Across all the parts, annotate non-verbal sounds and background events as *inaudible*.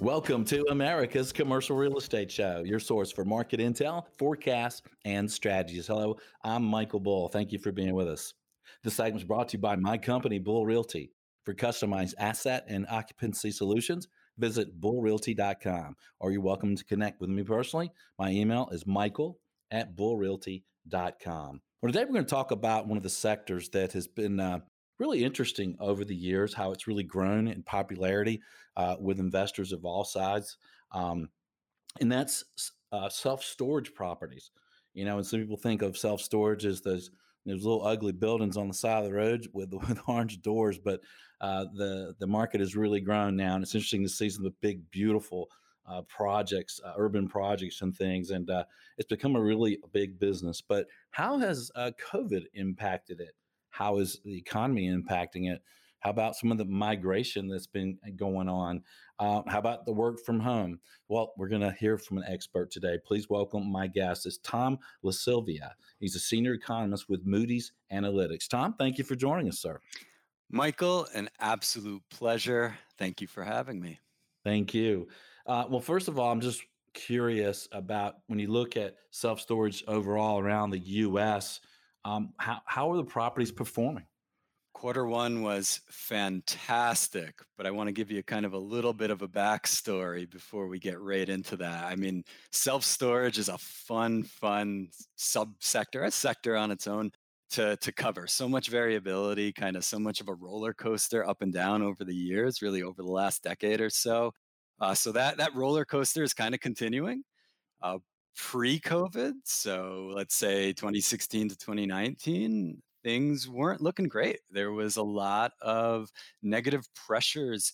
Welcome to America's Commercial Real Estate Show, your source for market intel, forecasts, and strategies. Hello, I'm Michael Bull. Thank you for being with us. This segment is brought to you by my company, Bull Realty. For customized asset and occupancy solutions, visit bullrealty.com or you're welcome to connect with me personally. My email is michael at bullrealty.com. Well, today we're going to talk about one of the sectors that has been uh, really interesting over the years, how it's really grown in popularity uh, with investors of all sides. Um, and that's uh, self storage properties. You know, and some people think of self storage as those those little ugly buildings on the side of the road *laughs* with with orange doors, but uh, the the market has really grown now, and it's interesting to see some of the big, beautiful uh, projects, uh, urban projects, and things, and uh, it's become a really big business. But how has uh, COVID impacted it? How is the economy impacting it? How about some of the migration that's been uh, going on? Uh, how about the work from home? Well, we're going to hear from an expert today. Please welcome my guest is Tom LaSalvia. He's a senior economist with Moody's Analytics. Tom, thank you for joining us, sir. Michael, an absolute pleasure. Thank you for having me. Thank you. Uh, well, first of all, I'm just curious about when you look at self storage overall around the U.S. Um, how how are the properties performing? Quarter one was fantastic, but I want to give you kind of a little bit of a backstory before we get right into that. I mean, self storage is a fun, fun subsector, a sector on its own to, to cover. So much variability, kind of so much of a roller coaster up and down over the years, really over the last decade or so. Uh, so that that roller coaster is kind of continuing. Uh, pre-COVID, so let's say 2016 to 2019, things weren't looking great. There was a lot of negative pressures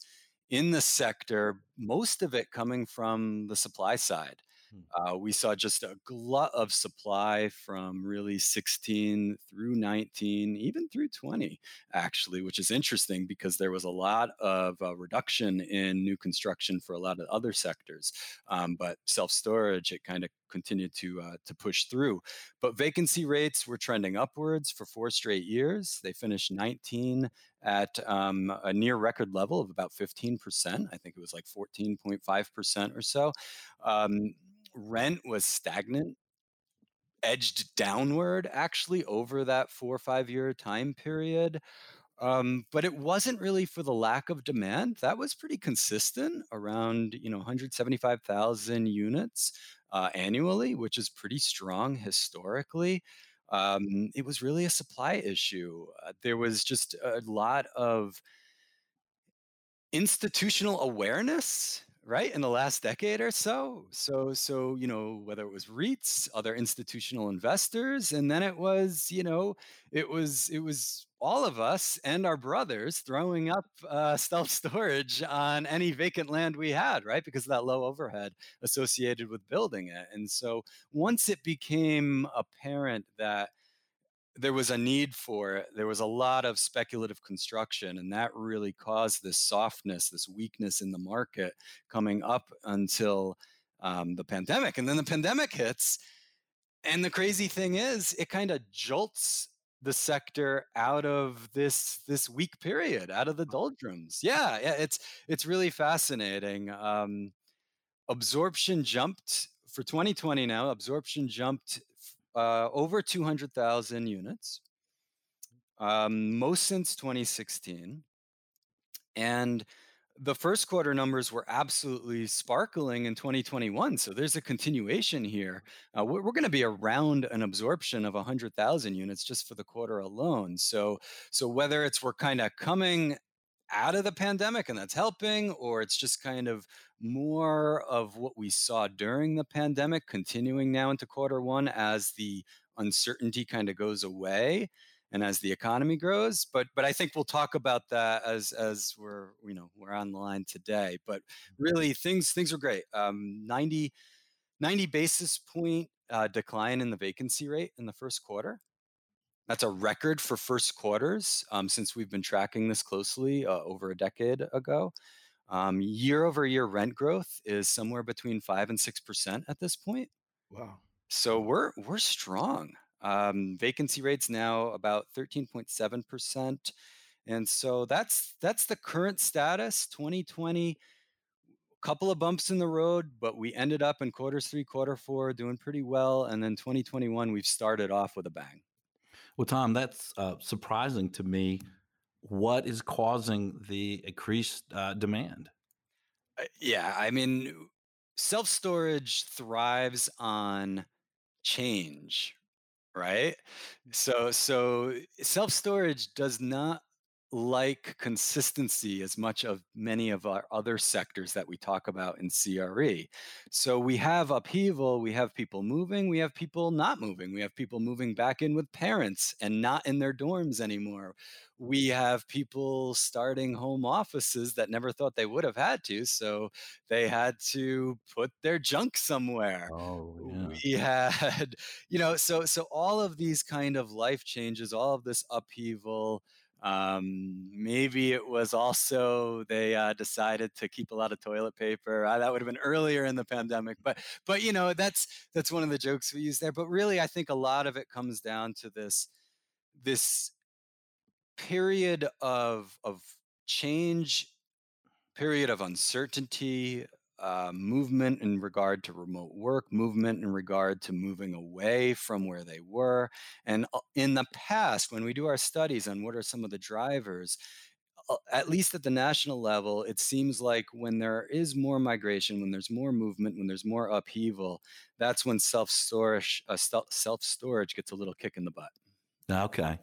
in the sector, most of it coming from the supply side. Hmm. Uh, we saw just a glut of supply from really 16 through 19, even through 20, actually, which is interesting because there was a lot of uh, reduction in new construction for a lot of other sectors. Um, but self storage, it kind of continued to uh, to push through. But vacancy rates were trending upwards for four straight years. They finished 19 at um, a near record level of about 15%. I think it was like 14.5% or so. Um, rent was stagnant, edged downward actually over that four or five year time period. Um, but it wasn't really for the lack of demand. That was pretty consistent around, you know, 175,000 units uh, annually, which is pretty strong historically. Um, it was really a supply issue. Uh, there was just a lot of institutional awareness right in the last decade or so so so you know whether it was REITs other institutional investors and then it was you know it was it was all of us and our brothers throwing up uh, *laughs* self storage on any vacant land we had right because of that low overhead associated with building it and so once it became apparent that there was a need for it. There was a lot of speculative construction, and that really caused this softness, this weakness in the market coming up until um, the pandemic. And then the pandemic hits. And the crazy thing is, it kind of jolts the sector out of this this weak period, out of the doldrums. Yeah, yeah, it's it's really fascinating. Um, absorption jumped for 2020 now. Absorption jumped uh, over 200,000 units, um, most since 2016. And the first quarter numbers were absolutely sparkling in 2021. So there's a continuation here. Uh, we're, we're going to be around an absorption of 100,000 units just for the quarter alone. So, so whether it's we're kind of coming out of the pandemic and that's helping, or it's just kind of more of what we saw during the pandemic continuing now into quarter one as the uncertainty kind of goes away and as the economy grows but but i think we'll talk about that as as we're you know we're on the line today but really things things are great. Um 90 90 basis point uh, decline in the vacancy rate in the first quarter that's a record for first quarters um, since we've been tracking this closely uh, over a decade ago. Um, year over year rent growth is somewhere between five and six percent at this point. Wow! So we're we're strong. Um, vacancy rates now about thirteen point seven percent, and so that's that's the current status. Twenty twenty couple of bumps in the road, but we ended up in quarters three, quarter four doing pretty well. And then 2021, we've started off with a bang. Well, Tom, that's uh, surprising to me. What is causing the increased uh, demand? Uh, yeah, I mean, self storage thrives on change, right? So so self storage does not like consistency as much of many of our other sectors that we talk about in CRE. So we have upheaval, we have people moving, we have people not moving, we have people moving back in with parents and not in their dorms anymore. We have people starting home offices that never thought they would have had to, so they had to put their junk somewhere. Oh, yeah. We *laughs* had, you know, so so all of these kind of life changes, all of this upheaval, um, maybe it was also they uh, decided to keep a lot of toilet paper. Uh, that would have been earlier in the pandemic, but but you know that's that's one of the jokes we use there. But really, I think a lot of it comes down to this this period of of change, period of uncertainty, uh, movement in regard to remote work, movement in regard to moving away from where they were. And uh, in the past, when we do our studies on what are some of the drivers, uh, at least at the national level, it seems like when there is more migration, when there's more movement, when there's more upheaval, that's when self storage, uh, self storage gets a little kick in the butt. Okay,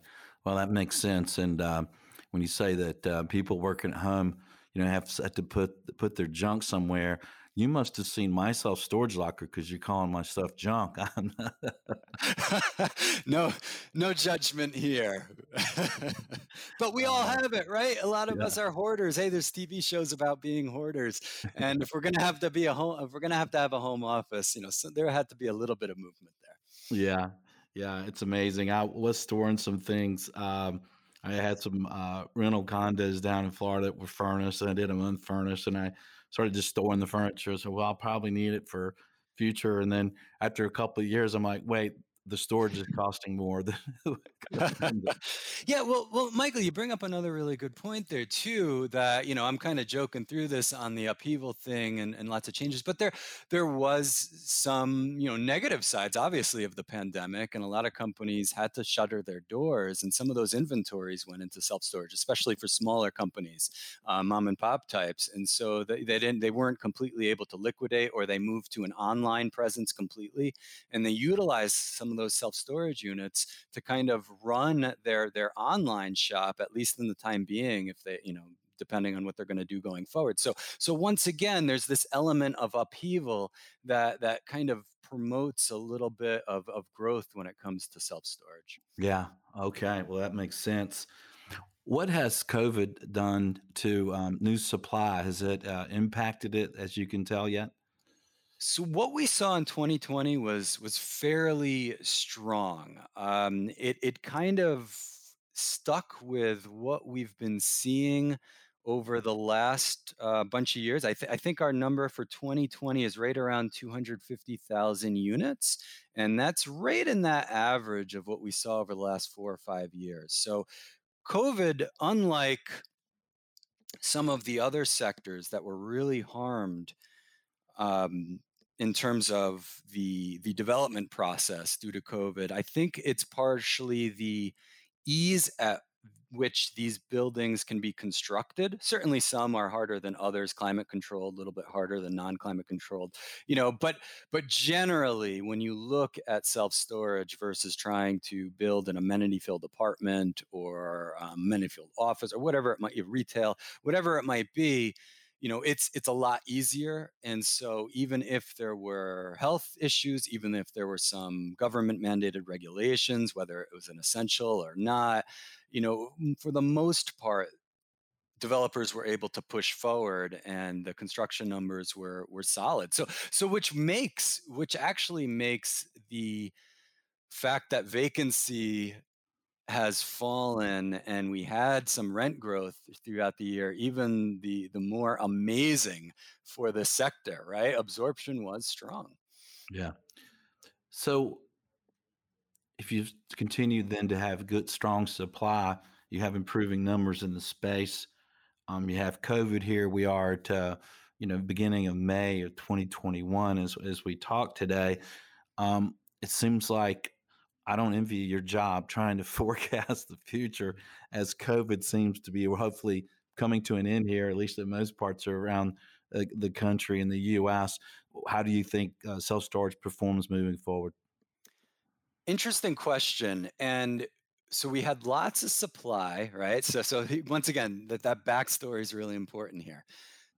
well that makes sense. And uh, when you say that uh, people working at home you know, have, have to put put their junk somewhere. You must have seen my self storage locker because you're calling my stuff junk. no, no judgment here. but we all have it, right? A lot of yeah. us are hoarders. Hey, there's TV shows about being hoarders, and if we're gonna have to be a home, if we're gonna have to have a home office, you know, so there had to be a little bit of movement there. Yeah, yeah, it's amazing. I was storing some things. Um, I had some uh, rental condos down in Florida that were furnished, and I did them unfurnished, and I started just storing the furniture. So, well, I'll probably need it for future. And then after a couple of years, I'm like, wait, the storage is costing more than *laughs* *laughs* yeah well well michael you bring up another really good point there too that you know i'm kind of joking through this on the upheaval thing and, and lots of changes but there there was some you know negative sides obviously of the pandemic and a lot of companies had to shutter their doors and some of those inventories went into self-storage especially for smaller companies uh, mom and pop types and so they, they didn't they weren't completely able to liquidate or they moved to an online presence completely and they utilized some of those self-storage units to kind of run their their online shop at least in the time being if they you know depending on what they're going to do going forward. So so once again there's this element of upheaval that that kind of promotes a little bit of, of growth when it comes to self-storage. Yeah. Okay. Well that makes sense. What has covid done to um, new supply? Has it uh, impacted it as you can tell yet so what we saw in 2020 was was fairly strong. Um, it it kind of stuck with what we've been seeing over the last uh, bunch of years. I, th- I think our number for 2020 is right around 250,000 units, and that's right in that average of what we saw over the last four or five years. So COVID, unlike some of the other sectors that were really harmed um, in terms of the the development process due to COVID. I think it's partially the ease at which these buildings can be constructed. Certainly some are harder than others, climate controlled, a little bit harder than non-climate controlled. You know, but but generally when you look at self-storage versus trying to build an amenity-filled apartment or um, amenity-filled office or whatever it might be retail, whatever it might be, you know it's it's a lot easier and so even if there were health issues even if there were some government mandated regulations whether it was an essential or not you know for the most part developers were able to push forward and the construction numbers were were solid. So so which makes which actually makes the fact that vacancy has fallen and we had some rent growth throughout the year even the the more amazing for the sector right? Absorption was strong. Yeah. So if you continue then to have good strong supply you have improving numbers in the space. Um, you have covid here. We are to you know, beginning of May of 2021 as as we talk today. Um, it seems like I don't envy your job trying to *laughs* forecast the future as COVID seems to be hopefully coming to an end here, at least in most parts around the, the country in the U.S. How do you think uh, self storage performs moving forward? Interesting question. And so we had lots of supply, right? So, so *laughs* once again, that that backstory is really important here.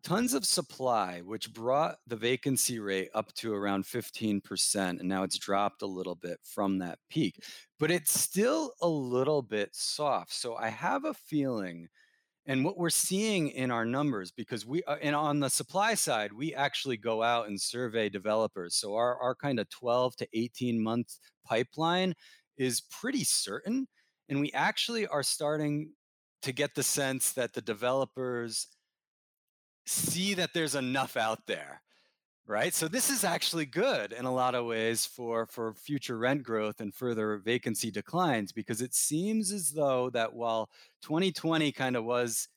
Tons of supply, which brought the vacancy rate up to around 15%, and now it's dropped a little bit from that peak, but it's still a little bit soft. So I have a feeling and what we're seeing in our numbers, because we uh, and on the supply side, we actually go out and survey developers. So our our kind of 12 to 18 month pipeline is pretty certain, and we actually are starting to get the sense that the developers see that there's enough out there right? So this is actually good in a lot of ways for for future rent growth and further vacancy declines because it seems as though that while 2020 kind of was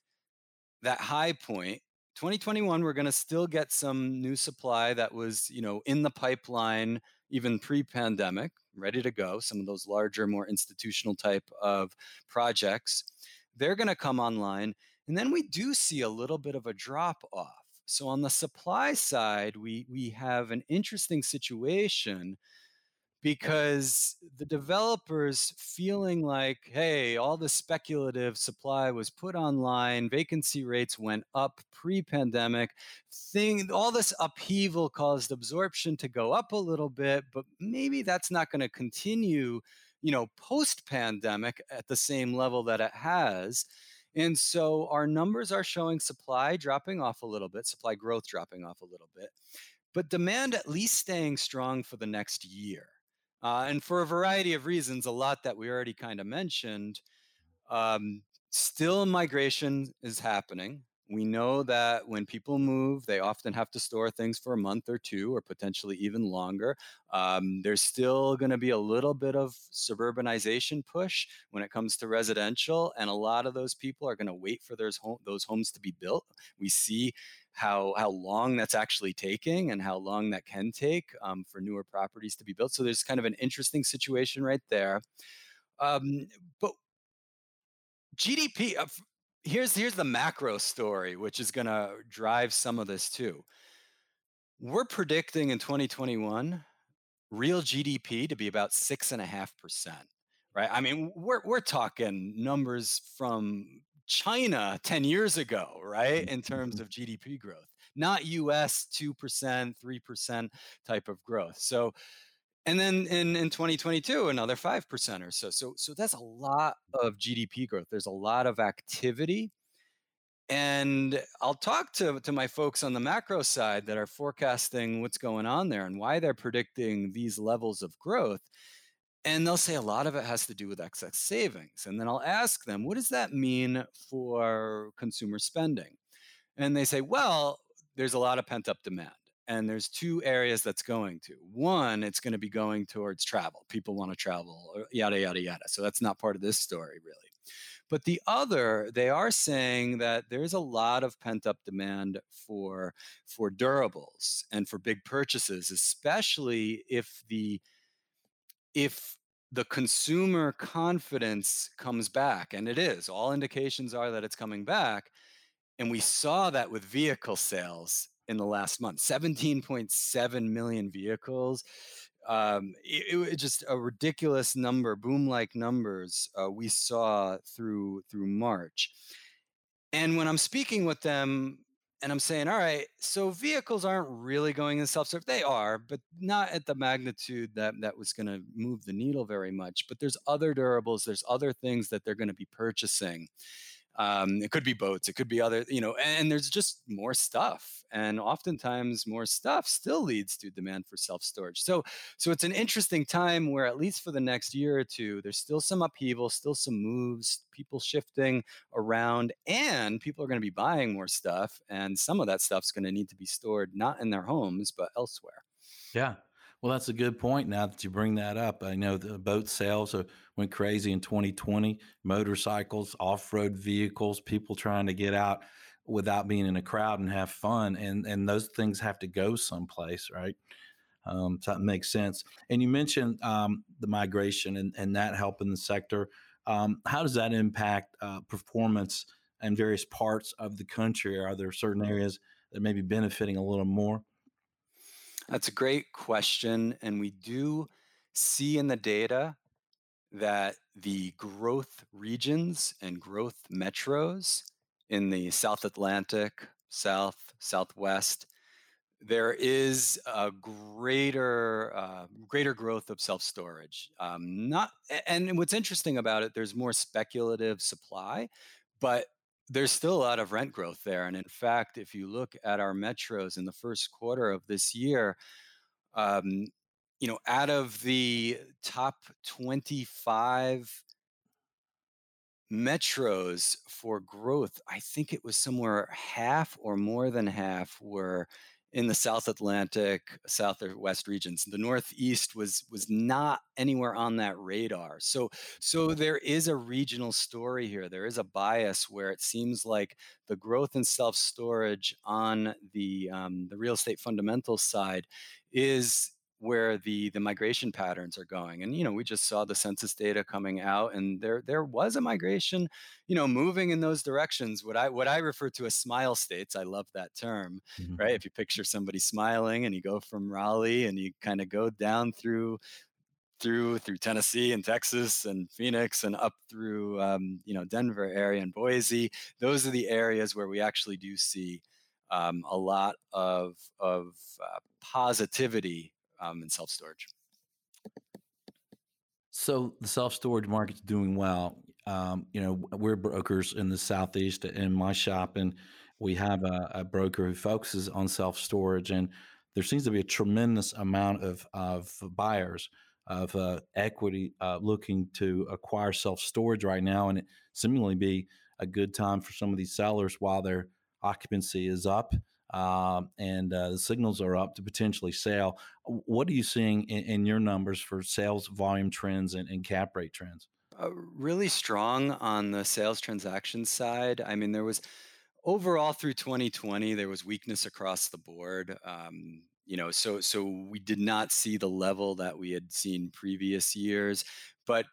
that high point 2021 we're going to still get some new supply that was you know in the pipeline even pre-pandemic ready to go some of those larger more institutional type of projects. They're going to come online and then we do see a little bit of a drop off so on the supply side, we we have an interesting situation because the developers feeling like, hey, all the speculative supply was put online, vacancy rates went up pre-pandemic, thing all this upheaval caused absorption to go up a little bit, but maybe that's not going to continue, you know, post-pandemic at the same level that it has. And so our numbers are showing supply dropping off a little bit, supply growth dropping off a little bit, but demand at least staying strong for the next year. Uh, and for a variety of reasons, a lot that we already kind of mentioned, um, still migration is happening. We know that when people move, they often have to store things for a month or two, or potentially even longer. Um, there's still going to be a little bit of suburbanization push when it comes to residential, and a lot of those people are going to wait for those home, those homes to be built. We see how how long that's actually taking and how long that can take um, for newer properties to be built. So there's kind of an interesting situation right there. Um, but GDP, uh, here's here's the macro story, which is going to drive some of this too. We're predicting in 2021 real GDP to be about six and a half percent. Right? I mean, we're we're talking numbers from China 10 years ago, right? In terms of GDP growth, not US 2%, 3% type of growth. So and then in, in 2022 another 5% or so. So so that's a lot of gdp growth. There's a lot of activity. And i'll talk to, to my folks on the macro side that are forecasting what's going on there and why they're predicting these levels of growth. And they'll say a lot of it has to do with excess savings. And then i'll ask them what does that mean for consumer spending? And they say well there's a lot of pent up demand and there's two areas that's going to. One it's going to be going towards travel people want to travel yada yada yada so that's not part of this story really. But the other they are saying that there's a lot of pent up demand for for durables and for big purchases especially if the if the consumer confidence comes back and it is. All indications are that it's coming back and we saw that with vehicle sales in the last month 17.7 million vehicles. Um, it, it, just a ridiculous number boom like numbers uh, we saw through through march. And when i'm speaking with them and i'm saying all right so vehicles aren't really going in self-serve. They are but not at the magnitude that that was going to move the needle very much but there's other durables there's other things that they're going to be purchasing um, it could be boats, it could be other, you know, and there's just more stuff. And oftentimes more stuff still leads to demand for self-storage. So so it's an interesting time where at least for the next year or two, there's still some upheaval, still some moves, people shifting around, and people are going to be buying more stuff. And some of that stuff's going to need to be stored not in their homes, but elsewhere. Yeah. Well, that's a good point. Now that you bring that up, I know the boat sales went crazy in 2020. Motorcycles, off-road vehicles, people trying to get out without being in a crowd and have fun. And and those things have to go someplace, right? Um, so that makes sense. And you mentioned um, the migration and, and that helping the sector. Um, how does that impact uh, performance in various parts of the country? Are there certain areas that may be benefiting a little more? That's a great question. And we do see in the data that the growth regions and growth metros in the South Atlantic, South, Southwest, there is a greater uh, greater growth of self storage. Um, not and what's interesting about it, there's more speculative supply, but there's still a lot of rent growth there. And in fact, if you look at our metros in the first quarter of this year, um, you know, out of the top 25 metros for growth, I think it was somewhere half or more than half were in the South Atlantic, South or West regions. The Northeast was was not anywhere on that radar. So so there is a regional story here. There is a bias where it seems like the growth in self storage on the um, the real estate fundamental side is where the the migration patterns are going and you know we just saw the census data coming out and there there was a migration you know moving in those directions what i what i refer to as smile states i love that term Mhm. right if you picture somebody smiling and you go from raleigh and you kind of go down through through through tennessee and texas and phoenix and up through um, you know denver area and boise those are the areas where we actually do see um, a lot of of uh, positivity um, in self storage. So the self storage market's doing well. Um, you know, we're brokers in the southeast in my shop, and we have a, a broker who focuses on self storage. And there seems to be a tremendous amount of of buyers of uh, equity uh, looking to acquire self storage right now, and it seemingly be a good time for some of these sellers while their occupancy is up um, and uh, the signals are up to potentially sell. What are you seeing in, in your numbers for sales volume trends and, and cap rate trends? Uh, really strong on the sales transaction side. I mean, there was overall through 2020 there was weakness across the board. Um, you know, so so we did not see the level that we had seen previous years, but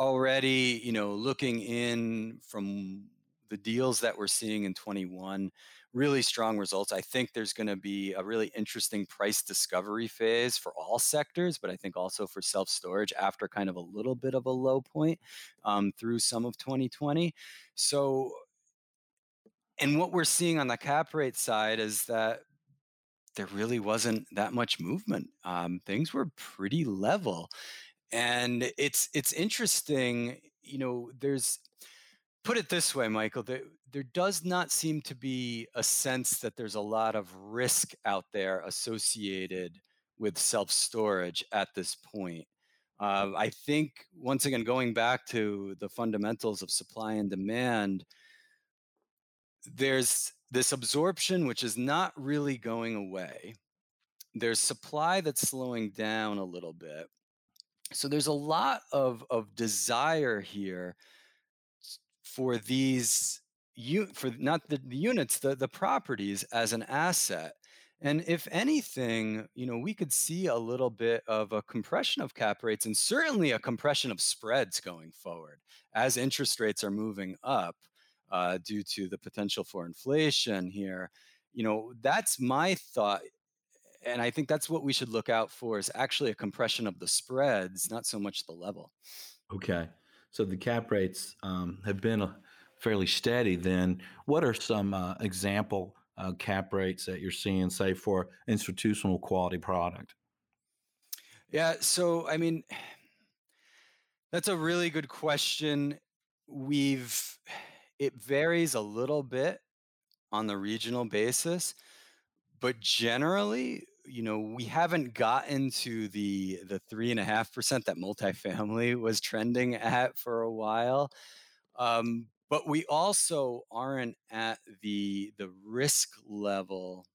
already, you know, looking in from the deals that we're seeing in 21 really strong results. I think there's going to be a really interesting price discovery phase for all sectors, but I think also for self storage after kind of a little bit of a low point um, through some of 2020. So, and what we're seeing on the cap rate side is that there really wasn't that much movement. Um, things were pretty level, and it's it's interesting. You know, there's put it this way, Michael, there, there does not seem to be a sense that there's a lot of risk out there associated with self storage at this point. Uh, I think, once again, going back to the fundamentals of supply and demand, there's this absorption which is not really going away. There's supply that's slowing down a little bit. So there's a lot of, of desire here for these you for not the, the units the the properties as an asset. And if anything you know we could see a little bit of a compression of cap rates and certainly a compression of spreads going forward as interest rates are moving up uh, due to the potential for inflation here. You know that's my thought and i think that's what we should look out for is actually a compression of the spreads not so much the level. Okay. So the cap rates um, have been uh, fairly steady then. What are some uh, example uh, cap rates that you're seeing, say, for institutional quality product? yeah so i mean That's a really good question. We've it varies a little bit on the regional basis, but generally, you know, we haven't gotten to the the three and a half percent that multifamily was trending at for a while. Um, but we also aren't at the the risk level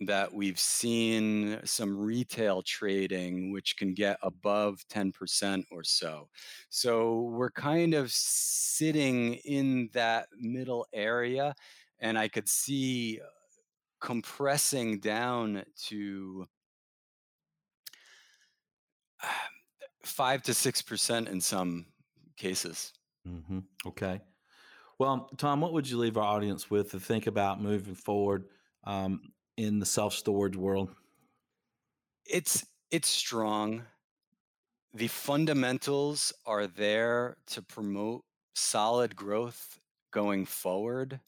that we've seen some retail trading which can get above 10% or so. So we're kind of sitting in that middle area. and I could see compressing down to *sighs* five to six percent in some cases. hmm Okay. Well, Tom, what would you leave our audience with to think about moving forward um, in the self storage world? It's it's strong. The fundamentals are there to promote solid growth going forward.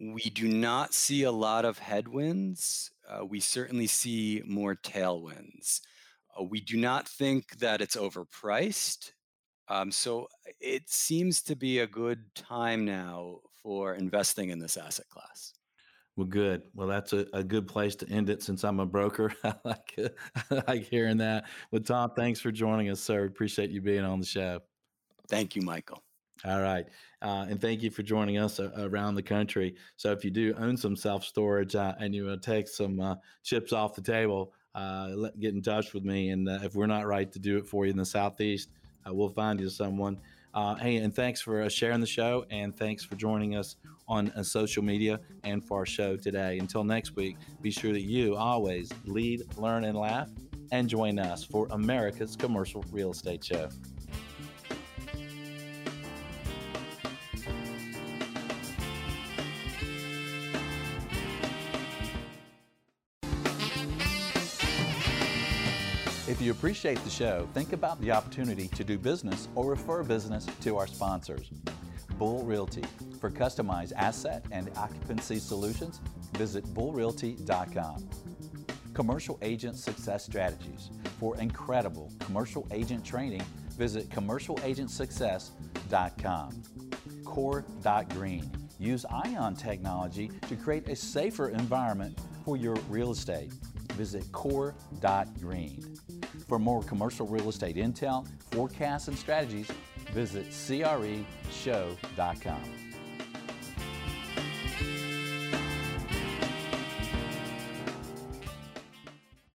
We do not see a lot of headwinds. Uh, we certainly see more tailwinds. Uh, we do not think that it's overpriced. Um, so it seems to be a good time now for investing in this asset class. Well, good. Well, that's a, a good place to end it since I'm a broker. *laughs* I like. I like hearing that. Well, Tom, thanks for joining us, sir. Appreciate you being on the show. Thank you, Michael. All right. Uh, and thank you for joining us uh, around the country. So, if you do own some self storage uh, and you want to take some uh, chips off the table, uh, let, get in touch with me. And uh, if we're not right to do it for you in the Southeast, we'll find you someone. hey, and thanks for sharing the show. And thanks for joining us on social media and for our show today. Until next week, be sure that you always lead, learn, and laugh. And join us for America's Commercial Real Estate Show. You appreciate the show, think about the opportunity to do business or refer business to our sponsors. Bull Realty. For customized asset and occupancy solutions, visit bullrealty.com. Commercial Agent Success Strategies. For incredible commercial agent training, visit commercialagentsuccess.com. Core.green. Use ion technology to create a safer environment for your real estate. Visit core.green. For more commercial real estate intel, forecasts, and strategies, visit CREshow.com.